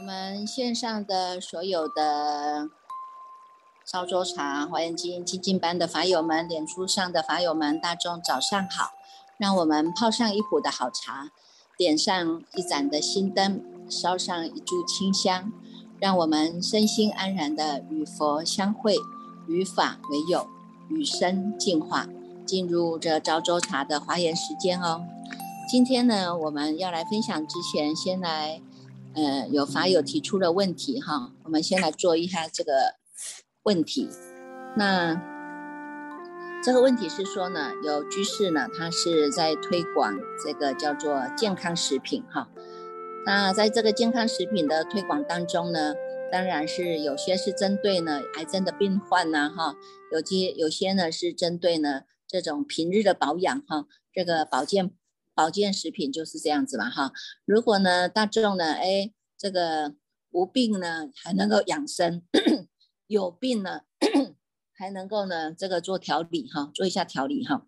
我们线上的所有的烧粥茶华严经精进班的法友们，脸书上的法友们，大众早上好！让我们泡上一壶的好茶，点上一盏的心灯，烧上一炷清香，让我们身心安然的与佛相会，与法为友，与生进化，进入这朝粥茶的华严时间哦。今天呢，我们要来分享之前，先来。呃，有法友提出了问题哈，我们先来做一下这个问题。那这个问题是说呢，有居士呢，他是在推广这个叫做健康食品哈。那在这个健康食品的推广当中呢，当然是有些是针对呢癌症的病患呐哈，有些有些呢是针对呢这种平日的保养哈，这个保健。保健食品就是这样子嘛，哈。如果呢，大众呢，哎，这个无病呢，还能够养生；有病呢，还能够呢，这个做调理，哈，做一下调理，哈。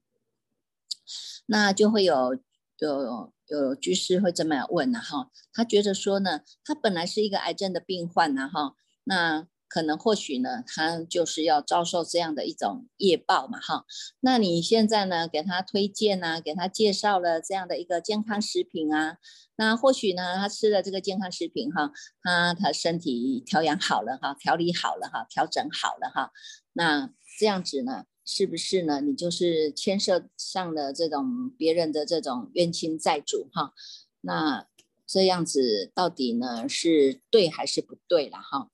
那就会有有有居士会这么问了，哈。他觉得说呢，他本来是一个癌症的病患呢，哈，那。可能或许呢，他就是要遭受这样的一种业报嘛，哈。那你现在呢，给他推荐啊，给他介绍了这样的一个健康食品啊，那或许呢，他吃了这个健康食品哈，他他身体调养好了哈，调理好了哈，调整好了哈。那这样子呢，是不是呢？你就是牵涉上了这种别人的这种冤亲债主哈？那这样子到底呢是对还是不对了哈？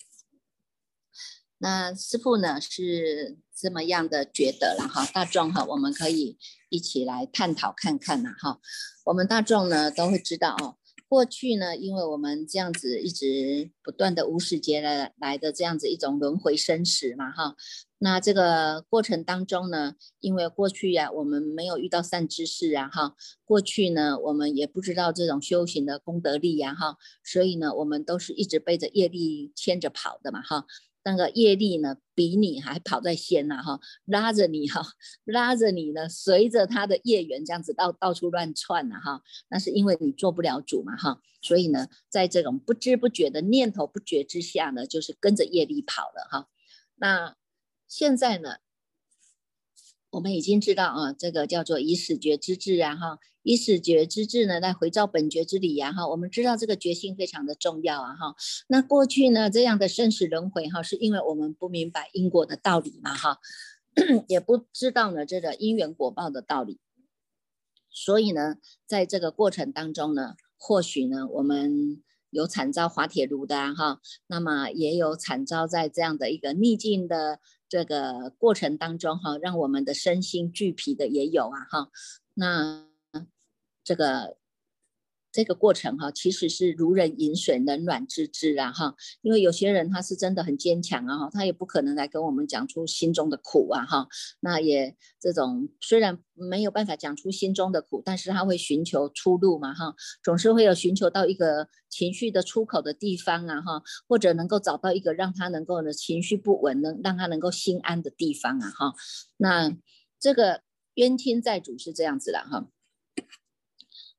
那师傅呢是这么样的觉得了哈，大众哈，我们可以一起来探讨看看呐哈。我们大众呢都会知道哦，过去呢，因为我们这样子一直不断的无始劫来来的这样子一种轮回生死嘛哈。那这个过程当中呢，因为过去呀我们没有遇到善知识啊哈，过去呢我们也不知道这种修行的功德力呀哈，所以呢我们都是一直背着业力牵着跑的嘛哈。那个业力呢，比你还跑在先呐哈，拉着你哈，拉着你呢，随着他的业缘这样子到到处乱窜呐哈，那是因为你做不了主嘛哈，所以呢，在这种不知不觉的念头不觉之下呢，就是跟着业力跑了哈。那现在呢？我们已经知道啊，这个叫做以始觉之智啊，哈，以始觉之智呢，来回照本觉之理呀，哈，我们知道这个觉性非常的重要啊，哈。那过去呢，这样的生死轮回哈，是因为我们不明白因果的道理嘛，哈，也不知道呢这个因缘果报的道理，所以呢，在这个过程当中呢，或许呢，我们有惨遭滑铁卢的哈，那么也有惨遭在这样的一个逆境的。这个过程当中哈，让我们的身心俱疲的也有啊哈，那这个这个过程哈，其实是如人饮水，冷暖自知啊哈，因为有些人他是真的很坚强啊哈，他也不可能来跟我们讲出心中的苦啊哈，那也这种虽然没有办法讲出心中的苦，但是他会寻求出路嘛哈，总是会有寻求到一个。情绪的出口的地方啊，哈，或者能够找到一个让他能够呢情绪不稳，能让他能够心安的地方啊，哈。那这个冤亲债主是这样子的哈。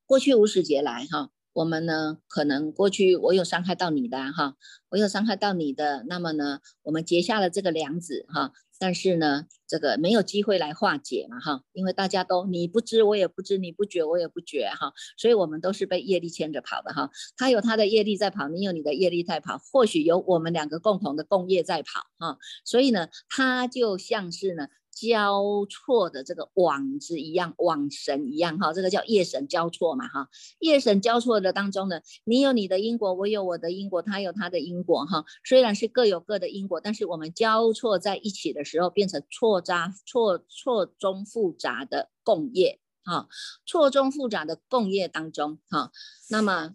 过去五十节来哈，我们呢可能过去我有伤害到你的哈，我有伤害到你的，那么呢，我们结下了这个梁子哈。但是呢，这个没有机会来化解嘛，哈，因为大家都你不知我也不知，你不觉我也不觉，哈，所以我们都是被业力牵着跑的，哈，他有他的业力在跑，你有你的业力在跑，或许有我们两个共同的共业在跑，哈，所以呢，他就像是呢。交错的这个网子一样，网绳一样哈，这个叫业神交错嘛哈。业神交错的当中呢，你有你的因果，我有我的因果，他有他的因果哈。虽然是各有各的因果，但是我们交错在一起的时候，变成错杂错错综复杂的共业哈。错综复杂的共业当中哈，那么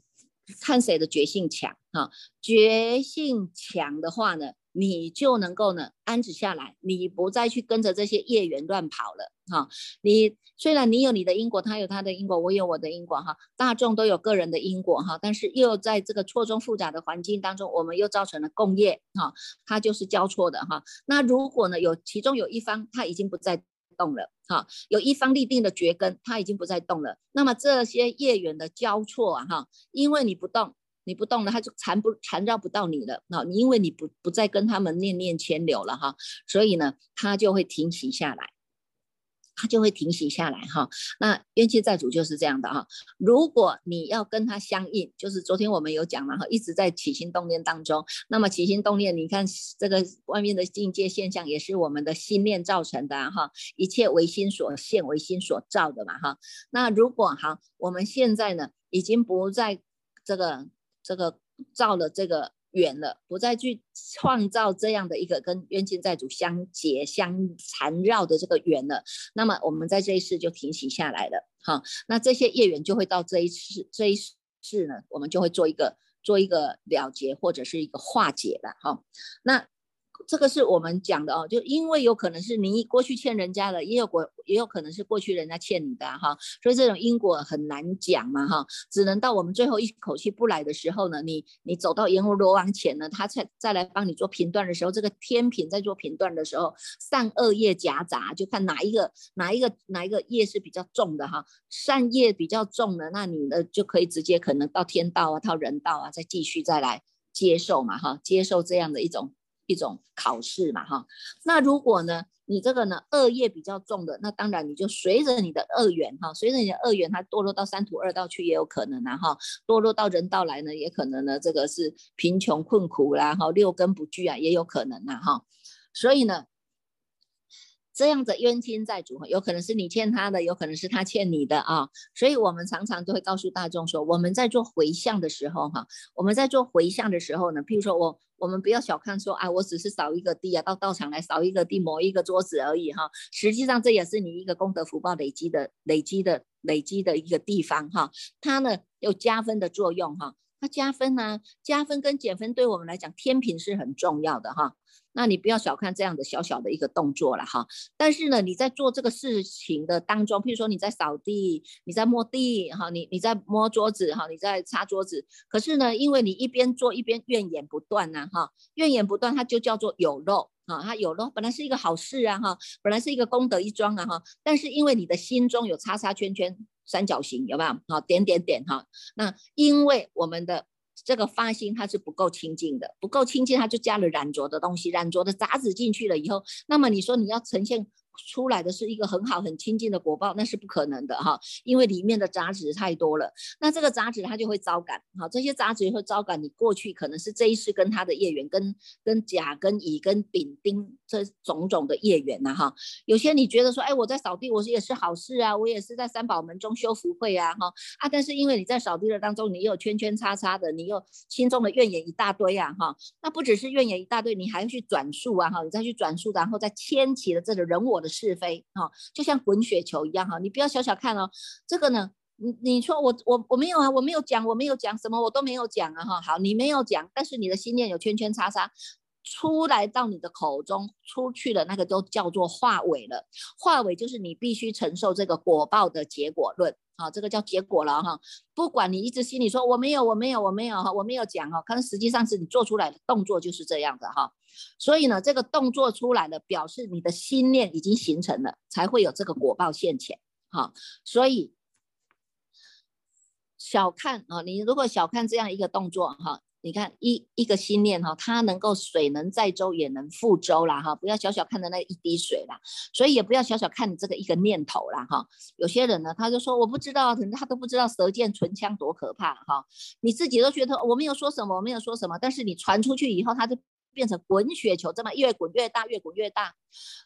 看谁的觉性强哈。觉性强的话呢？你就能够呢安止下来，你不再去跟着这些业缘乱跑了哈。你虽然你有你的因果，他有他的因果，我有我的因果哈，大众都有个人的因果哈，但是又在这个错综复杂的环境当中，我们又造成了共业哈，它就是交错的哈。那如果呢有其中有一方他已经不再动了哈，有一方立定的绝根他已经不再动了，那么这些业缘的交错啊哈，因为你不动。你不动了，他就缠不缠绕不到你了。那你因为你不不再跟他们念念牵流了哈，所以呢，他就会停息下来。他就会停息下来哈，那冤亲债主就是这样的哈。如果你要跟他相应，就是昨天我们有讲了哈，一直在起心动念当中。那么起心动念，你看这个外面的境界现象，也是我们的心念造成的哈。一切唯心所现，唯心所造的嘛哈。那如果哈，我们现在呢，已经不在这个这个造了这个。缘了，不再去创造这样的一个跟冤亲债主相结、相缠绕的这个缘了。那么我们在这一世就停息下来了，哈。那这些业缘就会到这一世，这一世呢，我们就会做一个做一个了结或者是一个化解了，哈。那。这个是我们讲的哦，就因为有可能是你过去欠人家的，也有过也有可能是过去人家欠你的哈，所以这种因果很难讲嘛哈，只能到我们最后一口气不来的时候呢，你你走到阎罗王前呢，他再再来帮你做评断的时候，这个天平在做评断的时候，善恶业夹杂，就看哪一个哪一个哪一个业是比较重的哈，善业比较重的，那你呢就可以直接可能到天道啊，到人道啊，再继续再来接受嘛哈，接受这样的一种。一种考试嘛，哈，那如果呢，你这个呢恶业比较重的，那当然你就随着你的恶缘哈，随着你的恶缘，它堕落到三途二道去也有可能啊，哈，堕落到人道来呢，也可能呢，这个是贫穷困苦啦，哈，六根不具啊，也有可能啊，哈，所以呢。这样的冤亲债主，有可能是你欠他的，有可能是他欠你的啊。所以，我们常常都会告诉大众说，我们在做回向的时候，哈，我们在做回向的时候呢，譬如说我，我们不要小看说，啊，我只是扫一个地啊，到道场来扫一个地，抹一个桌子而已，哈。实际上，这也是你一个功德福报累积的、累积的、累积的一个地方，哈。它呢有加分的作用，哈。它加分呢，加分跟减分对我们来讲，天平是很重要的，哈。那你不要小看这样的小小的一个动作了哈，但是呢，你在做这个事情的当中，譬如说你在扫地，你在摸地哈，你你在摸桌子哈，你在擦桌子，可是呢，因为你一边做一边怨言不断呐哈，怨言不断，它就叫做有漏啊，它有漏，本来是一个好事啊哈，本来是一个功德一桩啊哈，但是因为你的心中有叉叉圈圈三角形有没有？好点点点哈，那因为我们的。这个发心它是不够清净的，不够清净，它就加了染着的东西，染着的杂质进去了以后，那么你说你要呈现。出来的是一个很好很亲近的果报，那是不可能的哈，因为里面的杂质太多了。那这个杂质它就会招感，哈，这些杂质也会招感你过去可能是这一世跟他的业缘，跟跟甲、跟乙、跟丙、丁这种种的业缘呐哈。有些你觉得说，哎，我在扫地，我也是好事啊，我也是在三宝门中修福慧啊哈啊，但是因为你在扫地的当中，你有圈圈叉叉的，你又心中的怨言一大堆啊哈，那不只是怨言一大堆，你还要去转述啊哈，你再去转述，然后再牵起了这个人我。的是非哈，就像滚雪球一样哈，你不要小小看哦。这个呢，你你说我我我没有啊，我没有讲，我没有讲什么，我都没有讲啊哈。好，你没有讲，但是你的心念有圈圈叉叉出来到你的口中出去了，那个都叫做化尾了。化尾就是你必须承受这个果报的结果论。好，这个叫结果了哈。不管你一直心里说我没有，我没有，我没有哈，我没有讲哈，可能实际上是你做出来的动作就是这样的哈。所以呢，这个动作出来了，表示你的心念已经形成了，才会有这个果报现前。哈，所以小看啊，你如果小看这样一个动作哈。你看一一个心念哈，它能够水能载舟也能覆舟啦哈，不要小小看的那一滴水啦，所以也不要小小看你这个一个念头啦哈。有些人呢，他就说我不知道，可能他都不知道舌剑唇枪多可怕哈。你自己都觉得我没有说什么，我没有说什么，但是你传出去以后，他就变成滚雪球，这么越滚越大，越滚越大。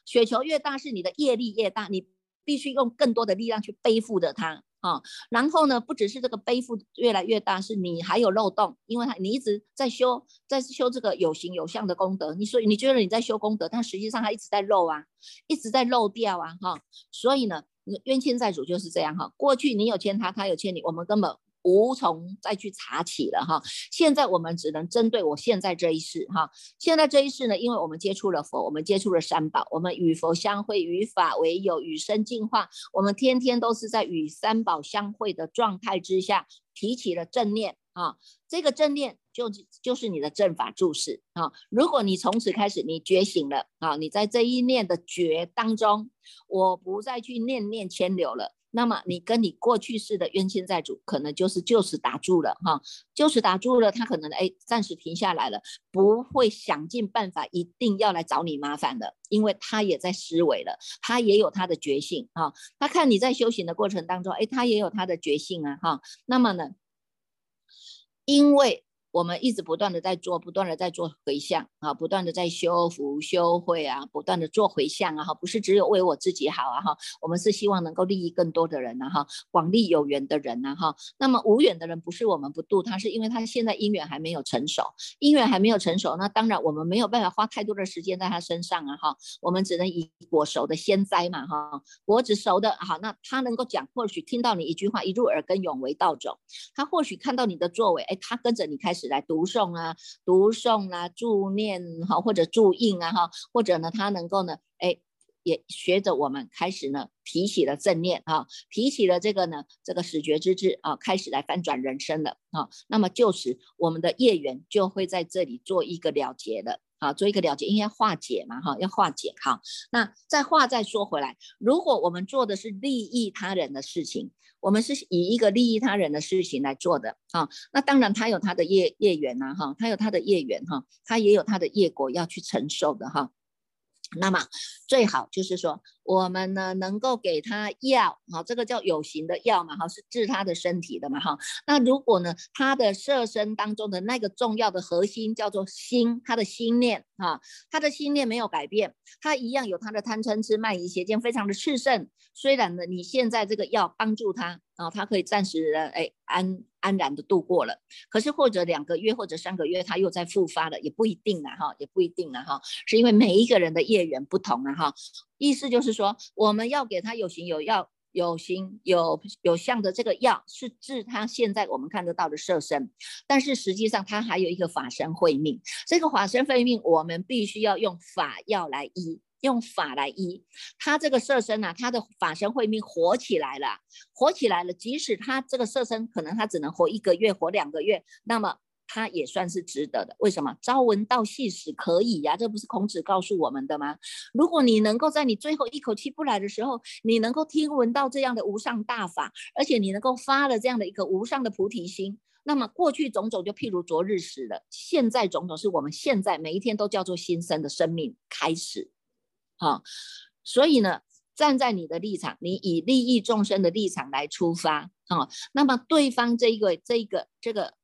雪球越大，是你的业力越大，你必须用更多的力量去背负着它。啊，然后呢，不只是这个背负越来越大，是你还有漏洞，因为它你一直在修，在修这个有形有相的功德，你说你觉得你在修功德，但实际上它一直在漏啊，一直在漏掉啊，哈，所以呢，冤亲债主就是这样哈，过去你有欠他，他有欠你，我们根本。无从再去查起了哈，现在我们只能针对我现在这一世哈，现在这一世呢，因为我们接触了佛，我们接触了三宝，我们与佛相会，与法为友，与生进化，我们天天都是在与三宝相会的状态之下，提起了正念啊，这个正念就就是你的正法注释啊，如果你从此开始你觉醒了啊，你在这一念的觉当中，我不再去念念牵流了。那么你跟你过去式的冤亲债主，可能就是就此打住了哈，就此打住了，他可能哎暂时停下来了，不会想尽办法一定要来找你麻烦的，因为他也在思维了，他也有他的觉性哈，他看你在修行的过程当中，哎，他也有他的觉性啊哈，那么呢，因为。我们一直不断的在做，不断的在做回向啊，不断的在修福修慧啊，不断的做回向啊，哈，不是只有为我自己好啊，哈，我们是希望能够利益更多的人呐，哈，广利有缘的人呐，哈，那么无缘的人不是我们不度，他是因为他现在因缘还没有成熟，因缘还没有成熟，那当然我们没有办法花太多的时间在他身上啊，哈，我们只能以果熟的先栽嘛，哈，果子熟的，好，那他能够讲，或许听到你一句话，一入耳根永为道种，他或许看到你的作为，哎，他跟着你开始。来读诵啊，读诵啊，助念哈，或者助印啊哈，或者呢，他能够呢，哎，也学着我们开始呢，提起了正念啊，提起了这个呢，这个始觉之智啊，开始来翻转人生了啊。那么就此我们的业缘就会在这里做一个了结了。好，做一个了解，应该化解嘛，哈，要化解。好，那再话再说回来，如果我们做的是利益他人的事情，我们是以一个利益他人的事情来做的，哈，那当然他有他的业业缘呐，哈，他有他的业缘，哈，他也有他的业果要去承受的，哈。那么最好就是说，我们呢能够给他药，哈，这个叫有形的药嘛，哈，是治他的身体的嘛，哈。那如果呢，他的色身当中的那个重要的核心叫做心，他的心念，哈，他的心念没有改变，他一样有他的贪嗔痴慢疑邪见，非常的炽盛。虽然呢，你现在这个药帮助他。啊，他可以暂时的哎安安然的度过了，可是或者两个月或者三个月他又在复发了，也不一定了哈，也不一定了哈，是因为每一个人的业缘不同啊哈，意思就是说我们要给他有形有药有形有有相的这个药是治他现在我们看得到的色身，但是实际上他还有一个法身慧命，这个法身慧命我们必须要用法药来医。用法来医他这个色身呐，他的法身慧命活起来了，活起来了。即使他这个色身可能他只能活一个月，活两个月，那么他也算是值得的。为什么？朝闻道，夕死可以呀，这不是孔子告诉我们的吗？如果你能够在你最后一口气不来的时候，你能够听闻到这样的无上大法，而且你能够发了这样的一个无上的菩提心，那么过去种种就譬如昨日死了，现在种种是我们现在每一天都叫做新生的生命开始。好，所以呢，站在你的立场，你以利益众生的立场来出发，啊，那么对方这一个、这一个、这个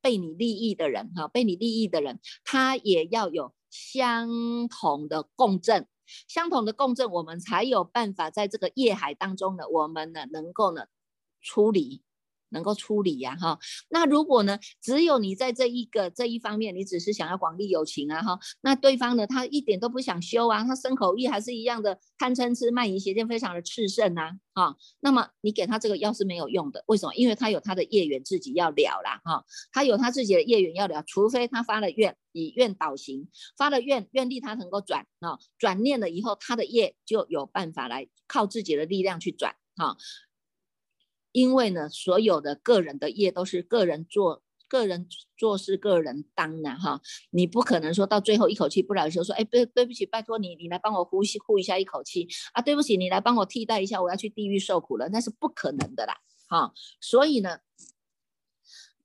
被你利益的人，哈，被你利益的人，他也要有相同的共振，相同的共振，我们才有办法在这个业海当中呢，我们呢能够呢处理。能够处理呀，哈，那如果呢，只有你在这一个这一方面，你只是想要广利有情啊，哈，那对方呢，他一点都不想修啊，他生口意还是一样的贪嗔痴慢疑邪见非常的炽盛啊，哈，那么你给他这个药是没有用的，为什么？因为他有他的业缘自己要了啦，哈，他有他自己的业缘要了，除非他发了愿，以愿导行，发了愿，愿力他能够转啊，转念了以后，他的业就有办法来靠自己的力量去转，哈。因为呢，所有的个人的业都是个人做，个人做事个人当的哈，你不可能说到最后一口气不来的时候说，哎，对对不起，拜托你，你来帮我呼吸呼一下一口气啊，对不起，你来帮我替代一下，我要去地狱受苦了，那是不可能的啦，哈，所以呢，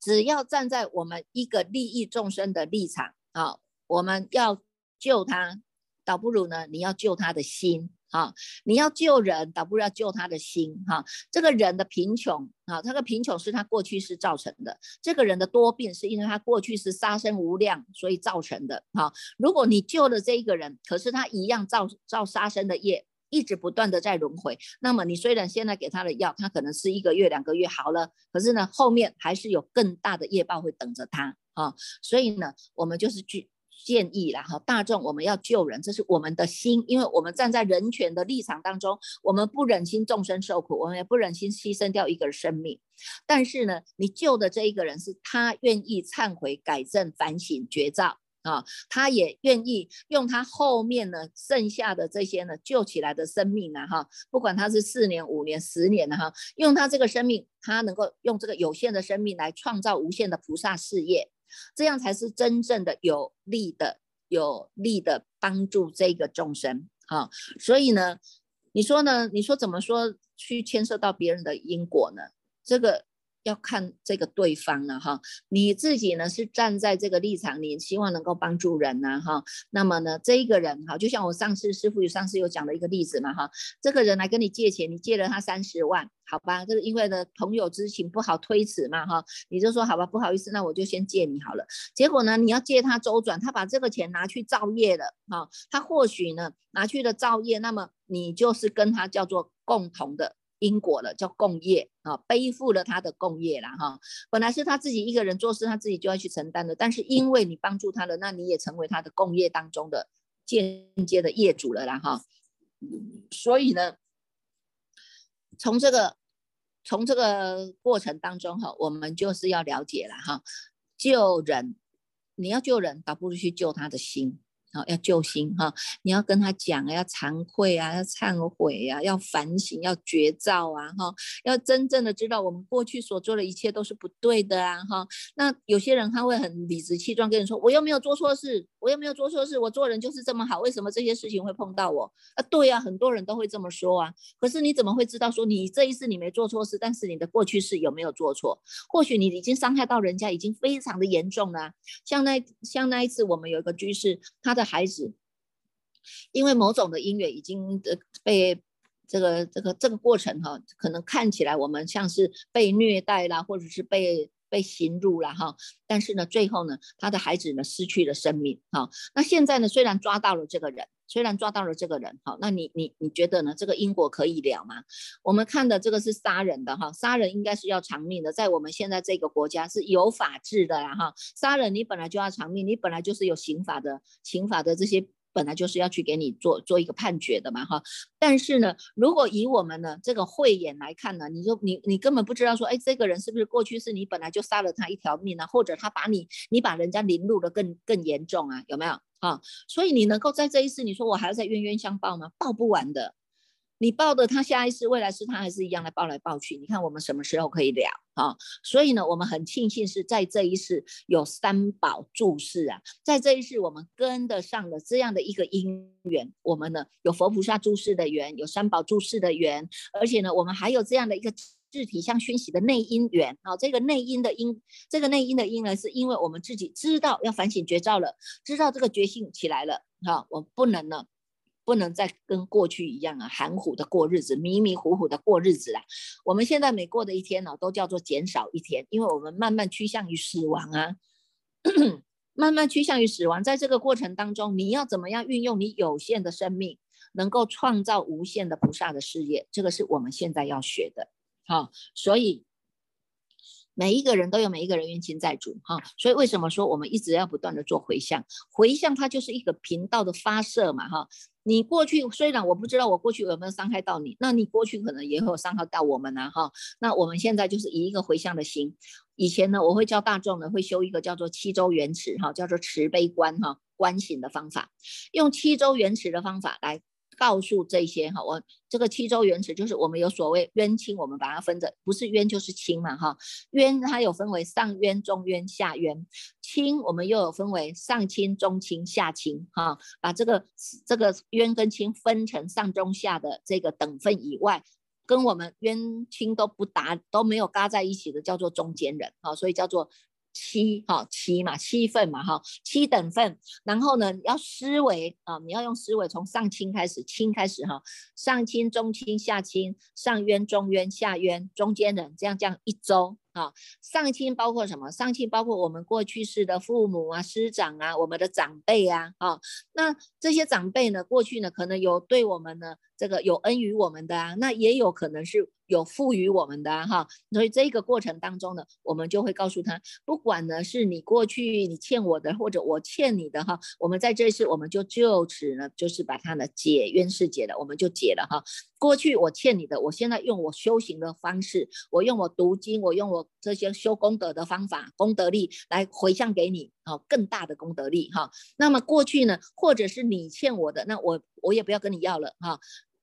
只要站在我们一个利益众生的立场啊，我们要救他，倒不如呢，你要救他的心。啊，你要救人，倒不如要救他的心。哈，这个人的贫穷啊，他的贫穷是他过去是造成的；这个人的多病是因为他过去是杀生无量，所以造成的。哈，如果你救了这一个人，可是他一样造造杀生的业，一直不断的在轮回。那么你虽然现在给他的药，他可能是一个月、两个月好了，可是呢，后面还是有更大的业报会等着他。啊，所以呢，我们就是去。建议啦哈，大众我们要救人，这是我们的心，因为我们站在人权的立场当中，我们不忍心众生受苦，我们也不忍心牺牲掉一个生命。但是呢，你救的这一个人是他愿意忏悔、改正、反省、绝照啊，他也愿意用他后面呢剩下的这些呢救起来的生命啊哈，不管他是四年、五年、十年的哈，用他这个生命，他能够用这个有限的生命来创造无限的菩萨事业。这样才是真正的有力的、有力的帮助这个众生啊！所以呢，你说呢？你说怎么说去牵涉到别人的因果呢？这个。要看这个对方了哈，你自己呢是站在这个立场，你希望能够帮助人呐哈。那么呢，这个人哈，就像我上次师傅有上次有讲的一个例子嘛哈，这个人来跟你借钱，你借了他三十万，好吧，这个因为呢朋友之情不好推辞嘛哈，你就说好吧，不好意思，那我就先借你好了。结果呢，你要借他周转，他把这个钱拿去造业了哈，他或许呢拿去了造业，那么你就是跟他叫做共同的。因果了，叫共业啊，背负了他的共业了哈。本来是他自己一个人做事，他自己就要去承担的，但是因为你帮助他了，那你也成为他的共业当中的间接的业主了啦哈。所以呢，从这个从这个过程当中哈，我们就是要了解了哈，救人，你要救人，倒不如去救他的心。要救星哈，你要跟他讲啊，要惭愧啊，要忏悔啊，要反省，要绝照啊哈，要真正的知道我们过去所做的一切都是不对的啊哈。那有些人他会很理直气壮跟你说，我又没有做错事，我又没有做错事，我做人就是这么好，为什么这些事情会碰到我？啊，对呀，很多人都会这么说啊。可是你怎么会知道说你这一次你没做错事，但是你的过去式有没有做错？或许你已经伤害到人家，已经非常的严重了。像那像那一次我们有一个居士，他的。孩子，因为某种的音乐已经呃被这个这个这个过程哈，可能看起来我们像是被虐待啦，或者是被被刑入了哈。但是呢，最后呢，他的孩子呢失去了生命哈。那现在呢，虽然抓到了这个人，虽然抓到了这个人哈，那你你你觉得呢？这个因果可以了吗？我们看的这个是杀人的哈，杀人应该是要偿命的，在我们现在这个国家是有法治的啦哈。杀人你本来就要偿命，你本来就是有刑法的刑法的这些。本来就是要去给你做做一个判决的嘛，哈。但是呢，如果以我们的这个慧眼来看呢，你就你你根本不知道说，哎，这个人是不是过去是你本来就杀了他一条命呢？或者他把你你把人家凌辱的更更严重啊？有没有啊？所以你能够在这一次，你说我还要再冤冤相报吗？报不完的。你报的他下一世、未来世，他还是一样来报来报去。你看我们什么时候可以了啊？所以呢，我们很庆幸是在这一世有三宝注释啊，在这一世我们跟得上了这样的一个因缘。我们呢有佛菩萨注释的缘，有三宝注释的缘，而且呢我们还有这样的一个自体相熏习的内因缘啊。这个内因的因，这个内因的因呢，是因为我们自己知道要反省觉照了，知道这个觉性起来了啊，我不能呢。不能再跟过去一样啊，含糊的过日子，迷迷糊糊的过日子啊。我们现在每过的一天呢，都叫做减少一天，因为我们慢慢趋向于死亡啊，慢慢趋向于死亡。在这个过程当中，你要怎么样运用你有限的生命，能够创造无限的菩萨的事业？这个是我们现在要学的。好，所以。每一个人都有每一个人冤亲债主哈，所以为什么说我们一直要不断的做回向？回向它就是一个频道的发射嘛哈。你过去虽然我不知道我过去有没有伤害到你，那你过去可能也会有伤害到我们呐哈。那我们现在就是以一个回向的心，以前呢我会教大众呢会修一个叫做七周圆池哈，叫做慈悲观哈观醒的方法，用七周圆池的方法来。告诉这些哈，我这个七周原始就是我们有所谓冤亲，我们把它分着，不是冤就是亲嘛哈。冤它有分为上冤、中冤、下冤，亲我们又有分为上亲、中亲、下亲哈。把这个这个冤跟亲分成上中下的这个等分以外，跟我们冤亲都不达都没有嘎在一起的，叫做中间人哈，所以叫做。七哈七嘛七份嘛哈七等份，然后呢要思维啊，你要用思维从上清开始，清开始哈，上清中清下清，上冤中冤下冤中间人，这样这样一周啊，上清包括什么？上清包括我们过去式的父母啊、师长啊、我们的长辈啊，啊，那这些长辈呢，过去呢可能有对我们呢这个有恩于我们的啊，那也有可能是。有赋予我们的哈，所以这个过程当中呢，我们就会告诉他，不管呢是你过去你欠我的，或者我欠你的哈，我们在这一次我们就就此呢，就是把它呢解冤释解了，我们就解了哈。过去我欠你的，我现在用我修行的方式，我用我读经，我用我这些修功德的方法，功德力来回向给你，好更大的功德力哈。那么过去呢，或者是你欠我的，那我我也不要跟你要了哈。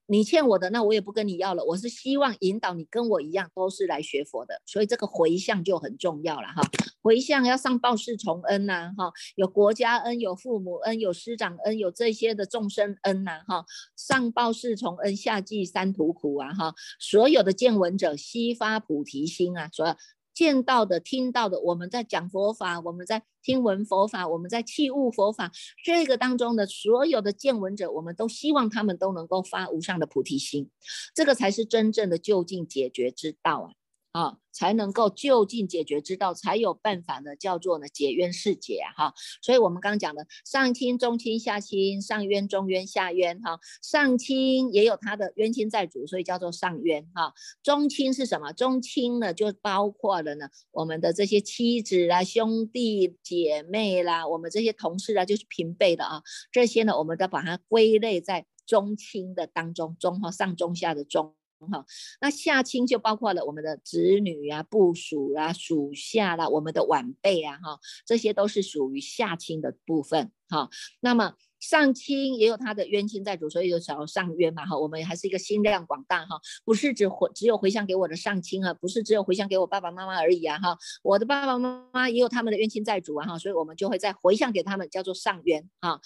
你欠我的，那我也不跟你要了。我是希望引导你跟我一样，都是来学佛的，所以这个回向就很重要了哈。回向要上报四重恩呐，哈，有国家恩，有父母恩，有师长恩，有这些的众生恩呐，哈，上报四重恩，下济三途苦啊，哈，所有的见闻者悉发菩提心啊，所。见到的、听到的，我们在讲佛法，我们在听闻佛法，我们在器物佛法，这个当中的所有的见闻者，我们都希望他们都能够发无上的菩提心，这个才是真正的就近解决之道啊。啊，才能够就近解决之道，才有办法呢，叫做呢解冤释结啊哈。所以我们刚刚讲的上亲、中亲、下亲，上冤、中冤、下冤哈。上亲也有他的冤亲债主，所以叫做上冤哈。中亲是什么？中亲呢，就包括了呢我们的这些妻子啦、兄弟姐妹啦，我们这些同事啊，就是平辈的啊，这些呢，我们都把它归类在中亲的当中，中哈上中下的中。哈，那下亲就包括了我们的子女啊、部属啊、属下啦、我们的晚辈啊，哈，这些都是属于下亲的部分。哈，那么上亲也有他的冤亲债主，所以就叫上冤嘛。哈，我们还是一个心量广大哈，不是只回只有回向给我的上亲啊，不是只有回向给我爸爸妈妈而已啊。哈，我的爸爸妈妈也有他们的冤亲债主啊。哈，所以我们就会再回向给他们，叫做上冤哈。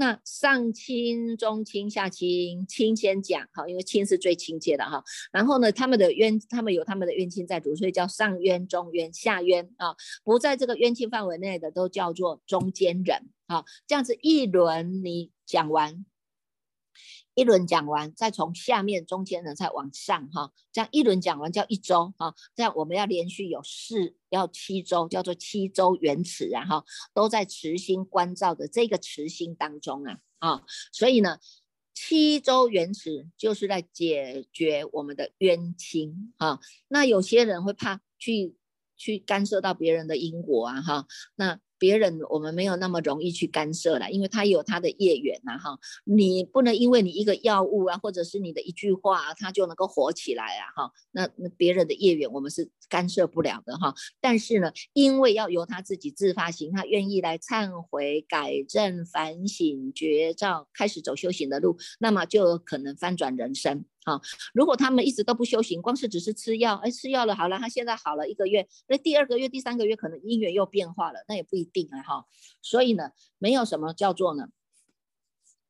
那上亲、中亲、下亲，亲先讲哈，因为亲是最亲切的哈。然后呢，他们的冤，他们有他们的冤亲在主，所以叫上冤、中冤、下冤啊。不在这个冤亲范围内的，都叫做中间人啊。这样子一轮你讲完。一轮讲完，再从下面中间呢再往上哈，这样一轮讲完叫一周哈，这样我们要连续有四要七周，叫做七周圆持啊哈，都在慈心关照的这个慈心当中啊啊，所以呢，七周圆持就是在解决我们的冤亲哈，那有些人会怕去去干涉到别人的因果啊哈，那。别人我们没有那么容易去干涉了，因为他有他的业缘呐哈，你不能因为你一个药物啊，或者是你的一句话，他就能够火起来啊哈。那那别人的业缘我们是干涉不了的哈。但是呢，因为要由他自己自发性，他愿意来忏悔、改正、反省、觉照，开始走修行的路，那么就有可能翻转人生。啊，如果他们一直都不修行，光是只是吃药，哎，吃药了好了，他现在好了一个月，那第二个月、第三个月可能姻缘又变化了，那也不一定啊哈。所以呢，没有什么叫做呢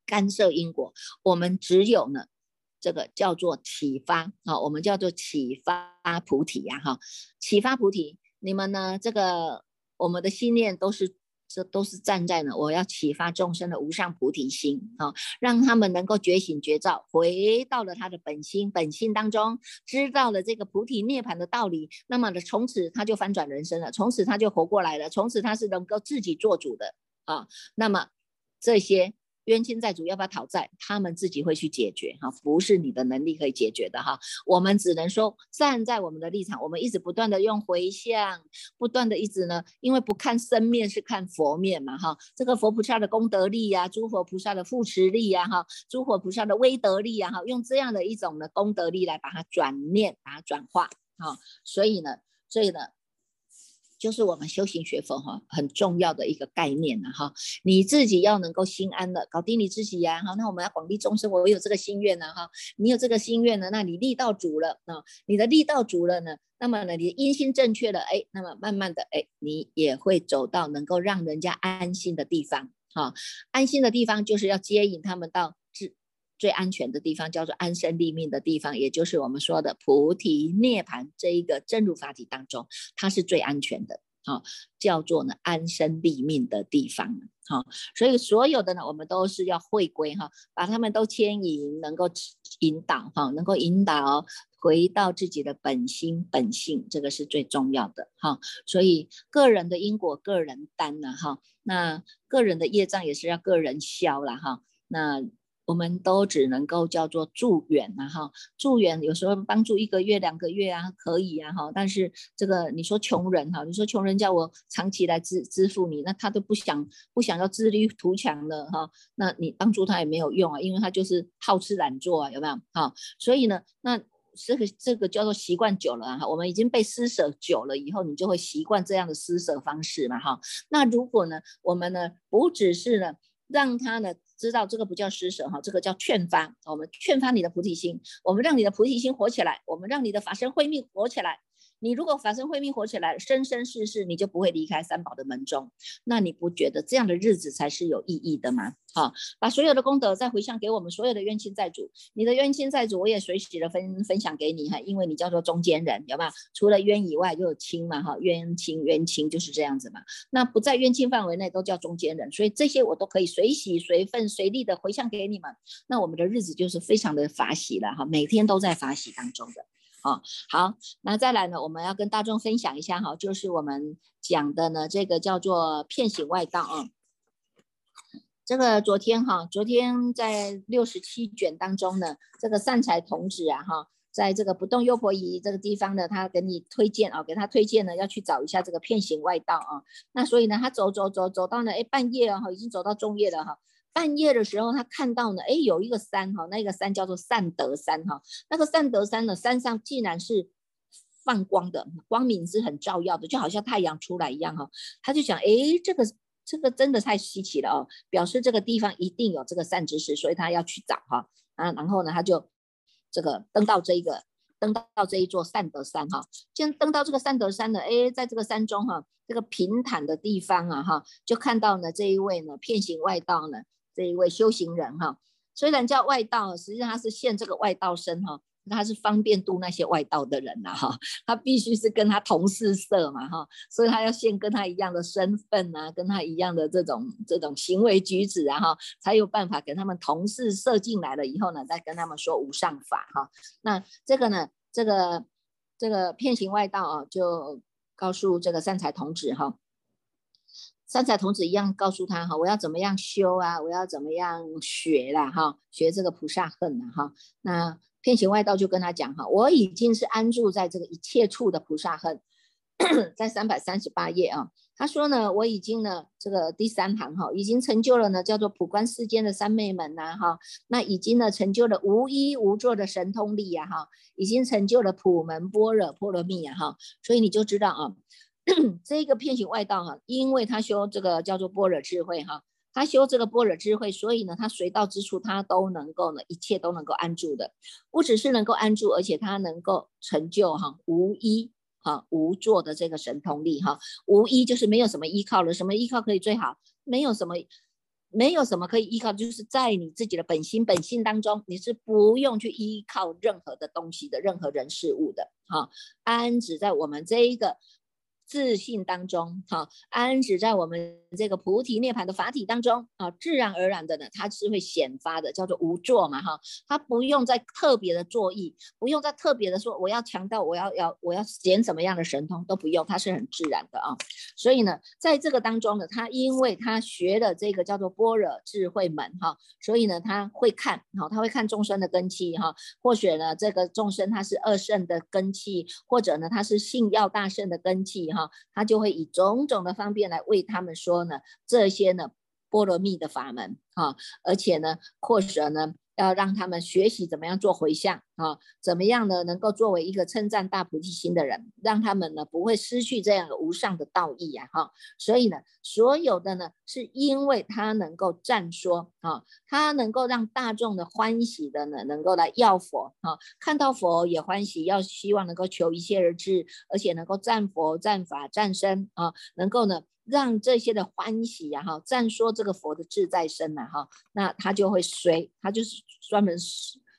干涉因果，我们只有呢这个叫做启发啊，我们叫做启发菩提呀哈，启发菩提，你们呢这个我们的信念都是。这都是站在呢，我要启发众生的无上菩提心啊，让他们能够觉醒觉照，回到了他的本心本心当中，知道了这个菩提涅槃的道理，那么呢，从此他就翻转人生了，从此他就活过来了，从此他是能够自己做主的啊，那么这些。冤亲债主要不要讨债？他们自己会去解决哈，不是你的能力可以解决的哈。我们只能说站在我们的立场，我们一直不断的用回向，不断的一直呢，因为不看生面是看佛面嘛哈。这个佛菩萨的功德力呀，诸佛菩萨的护持力呀哈，诸佛菩萨的威德力呀哈，用这样的一种的功德力来把它转念，把它转化哈。所以呢，所以呢。就是我们修行学佛哈，很重要的一个概念呢哈。你自己要能够心安的搞定你自己呀哈。那我们要广利众生，我有这个心愿呢哈。你有这个心愿呢，那你力道足了啊，你的力道足了呢，那么呢，你的因心正确了，哎，那么慢慢的哎，你也会走到能够让人家安心的地方哈。安心的地方就是要接引他们到。最安全的地方叫做安身立命的地方，也就是我们说的菩提涅盘这一个真如法体当中，它是最安全的啊，叫做呢安身立命的地方哈。所以所有的呢，我们都是要回归哈，把他们都牵引，能够引导哈，能够引导回到自己的本心本性，这个是最重要的哈。所以个人的因果个人担了哈，那个人的业障也是要个人消了哈，那。我们都只能够叫做助缘呐哈，助缘有时候帮助一个月两个月啊，可以啊哈，但是这个你说穷人哈，你说穷人叫我长期来支支付你，那他都不想不想要自立图强的哈，那你帮助他也没有用啊，因为他就是好吃懒做啊，有没有哈？所以呢，那这个这个叫做习惯久了哈，我们已经被施舍久了以后，你就会习惯这样的施舍方式嘛哈。那如果呢，我们呢不只是呢。让他呢知道这个不叫施舍哈，这个叫劝发。我们劝发你的菩提心，我们让你的菩提心活起来，我们让你的法身慧命活起来。你如果法身慧命活起来，生生世世你就不会离开三宝的门中，那你不觉得这样的日子才是有意义的吗？好，把所有的功德再回向给我们所有的冤亲债主，你的冤亲债主我也随喜的分分享给你哈，因为你叫做中间人，有没有？除了冤以外就有亲嘛哈，冤亲冤亲就是这样子嘛。那不在冤亲范围内都叫中间人，所以这些我都可以随喜随份随力的回向给你们，那我们的日子就是非常的法喜了哈，每天都在法喜当中的。哦，好，那再来呢？我们要跟大众分享一下哈，就是我们讲的呢，这个叫做片形外道啊。这个昨天哈，昨天在六十七卷当中呢，这个善财童子啊哈，在这个不动优婆夷这个地方呢，他给你推荐啊，给他推荐呢，要去找一下这个片形外道啊。那所以呢，他走走走走到呢，哎，半夜啊哈，已经走到中夜了哈。半夜的时候，他看到呢，哎，有一个山哈，那个山叫做善德山哈。那个善德山呢，山上竟然是放光的，光明是很照耀的，就好像太阳出来一样哈。他就想，哎，这个这个真的太稀奇了哦，表示这个地方一定有这个善知识，所以他要去找哈啊。然后呢，他就这个登到这一个登到这一座善德山哈。既然登到这个善德山呢，哎，在这个山中哈，这个平坦的地方啊哈，就看到呢这一位呢片行外道呢。这一位修行人哈，虽然叫外道，实际上他是现这个外道身哈，他是方便度那些外道的人呐哈，他必须是跟他同事色嘛哈，所以他要现跟他一样的身份啊，跟他一样的这种这种行为举止啊哈，才有办法给他们同事色进来了以后呢，再跟他们说无上法哈。那这个呢，这个这个骗行外道啊，就告诉这个善财童子哈。三彩童子一样告诉他哈，我要怎么样修啊？我要怎么样学啦？哈，学这个菩萨恨呐哈。那骗行外道就跟他讲哈，我已经是安住在这个一切处的菩萨恨，在三百三十八页啊。他说呢，我已经呢这个第三行哈，已经成就了呢叫做普观世间的三昧门呐哈。那已经呢成就了无依无作的神通力呀哈，已经成就了普门般若波罗蜜呀哈。所以你就知道啊。这个骗行外道哈，因为他修这个叫做般若智慧哈，他修这个般若智慧，所以呢，他随到之处，他都能够呢，一切都能够安住的，不只是能够安住，而且他能够成就哈无依哈无作的这个神通力哈，无依就是没有什么依靠了，什么依靠可以最好？没有什么，没有什么可以依靠，就是在你自己的本心本性当中，你是不用去依靠任何的东西的，任何人事物的哈，安止在我们这一个。自信当中，哈，安止在我们这个菩提涅槃的法体当中，啊，自然而然的呢，它是会显发的，叫做无作嘛，哈，它不用再特别的作意，不用再特别的说我要强调，我要要我要显什么样的神通都不用，它是很自然的啊。所以呢，在这个当中呢，他因为他学的这个叫做般若智慧门，哈，所以呢，他会看，哈，他会看众生的根器，哈，或许呢，这个众生他是二圣的根器，或者呢，他是信要大圣的根器，哈。他就会以种种的方便来为他们说呢，这些呢波罗蜜的法门啊，而且呢，或者呢。要让他们学习怎么样做回向啊，怎么样呢？能够作为一个称赞大菩提心的人，让他们呢不会失去这样的无上的道义呀哈。所以呢，所有的呢，是因为他能够赞说啊，他能够让大众的欢喜的呢，能够来要佛啊，看到佛也欢喜，要希望能够求一切而至，而且能够赞佛、赞法、赞身啊，能够呢。让这些的欢喜呀哈，赞说这个佛的自在身呐哈，那他就会随他就是专门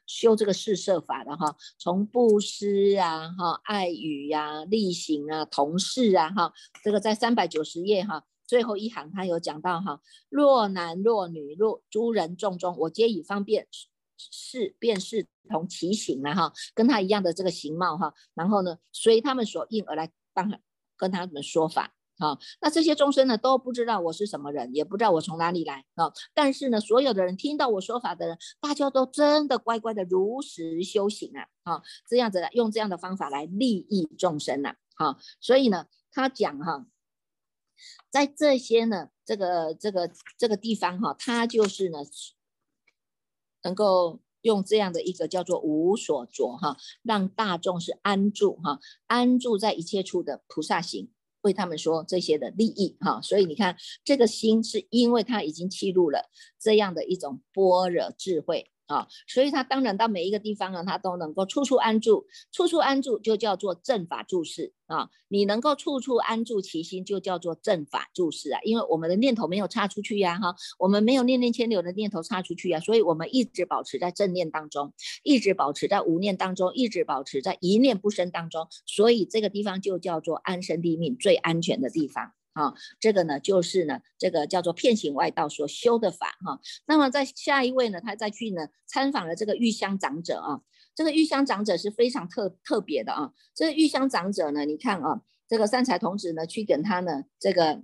修这个四摄法的哈，从布施啊哈、爱语呀、力行啊、同事啊哈，这个在三百九十页哈最后一行他有讲到哈，若男若女若诸人众中，我皆以方便是便是同其形了哈，跟他一样的这个形貌哈，然后呢随他们所应而来帮跟他们说法。啊，那这些众生呢都不知道我是什么人，也不知道我从哪里来啊。但是呢，所有的人听到我说法的人，大家都真的乖乖的如实修行啊，啊，这样子用这样的方法来利益众生呐，啊，所以呢，他讲哈，在这些呢，这个这个这个地方哈，他就是呢，能够用这样的一个叫做无所着哈，让大众是安住哈，安住在一切处的菩萨行。为他们说这些的利益哈，所以你看这个心是因为他已经记录了这样的一种般若智慧。啊，所以他当然到每一个地方啊，他都能够处处安住，处处安住就叫做正法注释啊。你能够处处安住其心，就叫做正法注释啊。因为我们的念头没有差出去呀，哈，我们没有念念牵流的念头差出去呀，所以我们一直保持在正念当中，一直保持在无念当中，一直保持在一念不生当中，所以这个地方就叫做安身立命最安全的地方。啊，这个呢，就是呢，这个叫做片形外道所修的法哈。那么在下一位呢，他再去呢参访了这个玉香长者啊。这个玉香长者是非常特特别的啊。这个玉香长者呢，你看啊，这个三才童子呢去跟他呢这个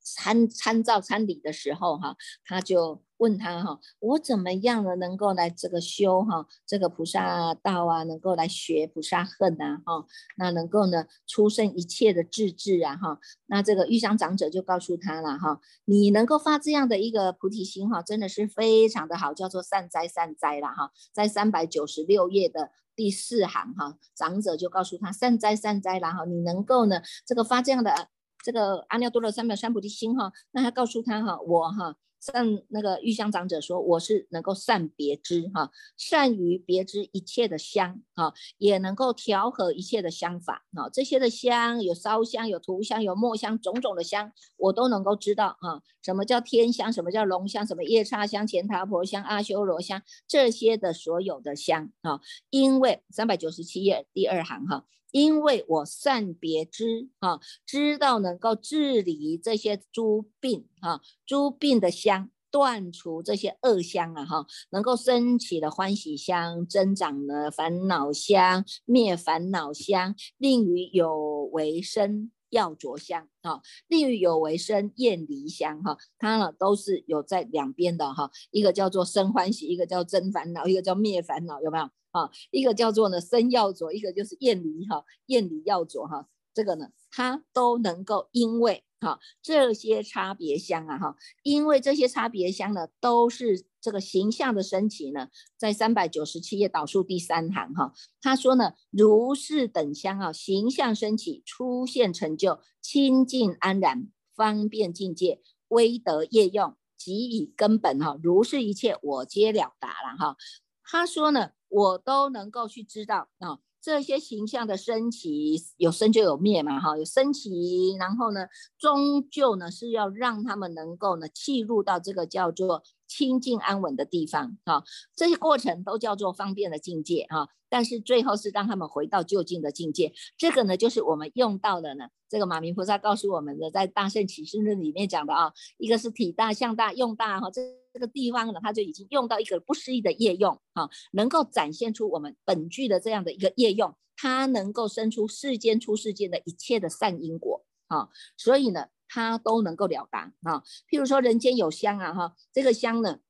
参参照参礼的时候哈，他就。问他哈，我怎么样呢？能够来这个修哈，这个菩萨道啊，能够来学菩萨恨呐哈，那能够呢出生一切的智智啊哈，那这个玉香长者就告诉他了哈，你能够发这样的一个菩提心哈，真的是非常的好，叫做善哉善哉了哈，在三百九十六页的第四行哈，长者就告诉他善哉善哉了哈，你能够呢这个发这样的这个阿耨多罗三藐三菩提心哈，那他告诉他哈，我哈。像那个玉香长者说，我是能够善别知哈，善于别知一切的香哈，也能够调和一切的香法哈。这些的香有烧香，有涂香，有墨香，种种的香我都能够知道哈。什么叫天香？什么叫龙香？什么夜叉香、钱塔婆香、阿修罗香？这些的所有的香啊，因为三百九十七页第二行哈。因为我善别知啊，知道能够治理这些诸病啊，诸病的香，断除这些恶香啊，哈，能够升起的欢喜香，增长了烦恼香，灭烦恼香，令于有为生药着香啊，利于有为生厌离香哈，它呢都是有在两边的哈，一个叫做生欢喜，一个叫真烦恼，一个叫灭烦恼，有没有？啊，一个叫做呢生药着，一个就是厌离哈，厌离药着哈，这个呢，它都能够因为哈这些差别香啊哈，因为这些差别香呢，都是这个形象的升起呢，在三百九十七页导数第三行哈，他说呢，如是等香啊，形象升起，出现成就，清净安然，方便境界，威德业用，即以根本哈，如是一切我皆了达了哈，他说呢。我都能够去知道啊，这些形象的升起有生就有灭嘛，哈，有升起，然后呢，终究呢是要让他们能够呢契入到这个叫做。清净安稳的地方，哈，这些过程都叫做方便的境界，哈。但是最后是让他们回到就近的境界，这个呢，就是我们用到的呢。这个马明菩萨告诉我们的，在大圣启示论里面讲的啊，一个是体大、相大、用大，哈，这这个地方呢，他就已经用到一个不思议的业用，哈，能够展现出我们本具的这样的一个业用，它能够生出世间出世间的一切的善因果，啊，所以呢。它都能够了达啊，譬如说人间有香啊哈，这个香呢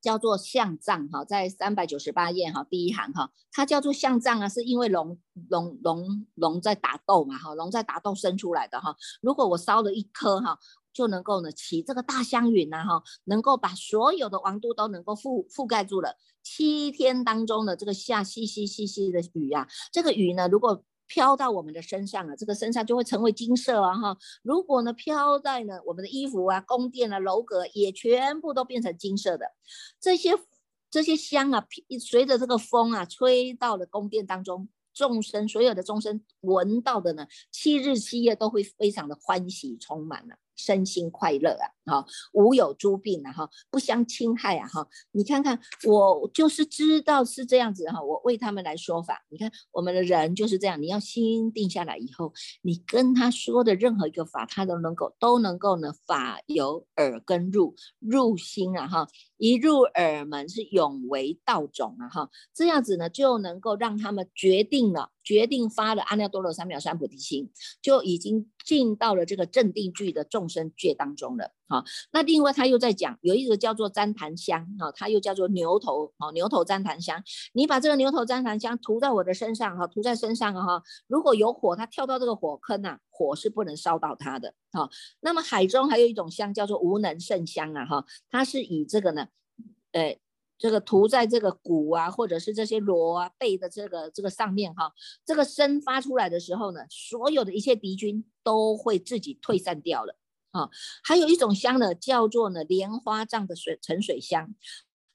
叫做象藏哈，在三百九十八页哈第一行哈，它叫做象藏啊，是因为龙龙龙龙在打斗嘛哈，龙在打斗生出来的哈。如果我烧了一颗哈，就能够呢起这个大香云呐哈，能够把所有的王都都能够覆覆盖住了。七天当中的这个下细细细细的雨啊，这个雨呢如果飘到我们的身上啊，这个身上就会成为金色啊哈。如果呢飘在呢我们的衣服啊、宫殿啊、楼阁，也全部都变成金色的。这些这些香啊，随着这个风啊吹到了宫殿当中，众生所有的众生闻到的呢，七日七夜都会非常的欢喜充满了。身心快乐啊，哈，无有诸病啊，哈，不相侵害啊，哈，你看看，我就是知道是这样子哈，我为他们来说法。你看我们的人就是这样，你要心定下来以后，你跟他说的任何一个法，他都能够都能够呢，法由耳根入，入心啊，哈，一入耳门是永为道种啊，哈，这样子呢就能够让他们决定了。决定发了阿耨多罗三藐三菩提心，就已经进到了这个正定具的众生界当中了。哈，那另外他又在讲，有一个叫做旃檀香，哈，它又叫做牛头，哈，牛头旃檀香。你把这个牛头旃檀香涂在我的身上，哈，涂在身上，哈，如果有火，它跳到这个火坑呐，火是不能烧到它的。哈，那么海中还有一种香叫做无能胜香啊，哈，它是以这个呢，呃。这个涂在这个骨啊，或者是这些螺啊背的这个这个上面哈，这个声发出来的时候呢，所有的一切敌军都会自己退散掉了啊。还有一种香呢，叫做呢莲花藏的水沉水香，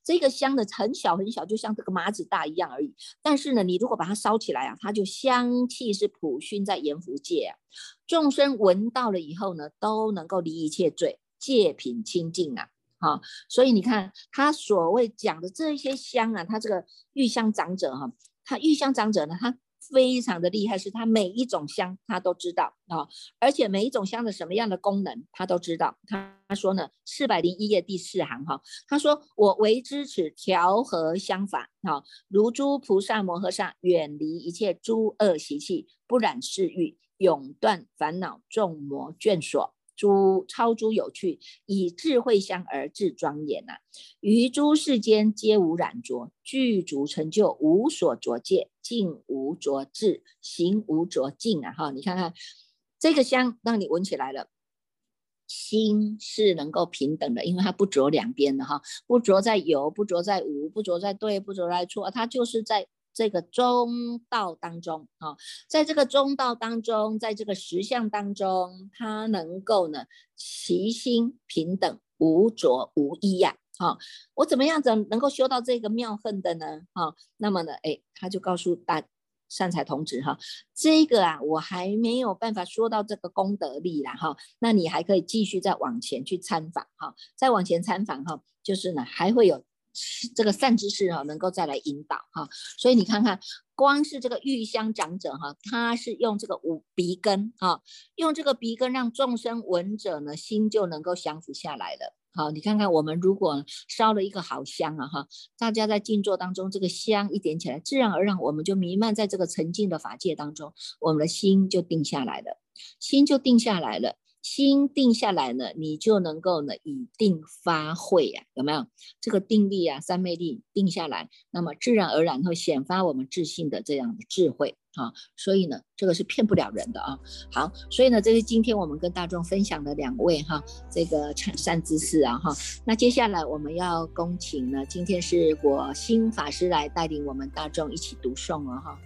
这个香呢很小很小，就像这个麻子大一样而已。但是呢，你如果把它烧起来啊，它就香气是普熏在阎浮界啊，众生闻到了以后呢，都能够离一切罪，戒品清净啊。好，所以你看他所谓讲的这些香啊，他这个玉香长者哈，他玉香长者呢，他非常的厉害，是他每一种香他都知道啊，而且每一种香的什么样的功能他都知道。他说呢，四百零一页第四行哈，他说我为知此调和香法啊，如诸菩萨摩诃萨远离一切诸恶习气，不染世欲，永断烦恼众魔眷所。诸超诸有趣，以智慧相而自庄严呐。于诸世间皆无染浊，具足成就，无所着戒，净无着智，行无着境啊！哈，你看看这个香，让你闻起来了，心是能够平等的，因为它不着两边的哈，不着在有，不着在无，不着在对，不着在错，它就是在。这个中道当中啊，在这个中道当中，在这个实相当中，他能够呢，齐心平等，无着无依呀。好，我怎么样子能够修到这个妙恨的呢？哈，那么呢，哎，他就告诉大善财童子哈，这个啊，我还没有办法说到这个功德力啦哈，那你还可以继续再往前去参访哈，再往前参访哈，就是呢，还会有。这个善知识哈，能够再来引导哈，所以你看看，光是这个玉香长者哈，他是用这个五鼻根啊，用这个鼻根让众生闻者呢，心就能够降服下来了。好，你看看我们如果烧了一个好香啊哈，大家在静坐当中，这个香一点起来，自然而然我们就弥漫在这个沉静的法界当中，我们的心就定下来了，心就定下来了。心定下来呢，你就能够呢以定发会呀，有没有这个定力啊？三昧力定下来，那么自然而然会显发我们自信的这样的智慧啊。所以呢，这个是骗不了人的啊。好，所以呢，这是今天我们跟大众分享的两位哈，这个善知识啊哈。那接下来我们要恭请呢，今天是我心法师来带领我们大众一起读诵了哈。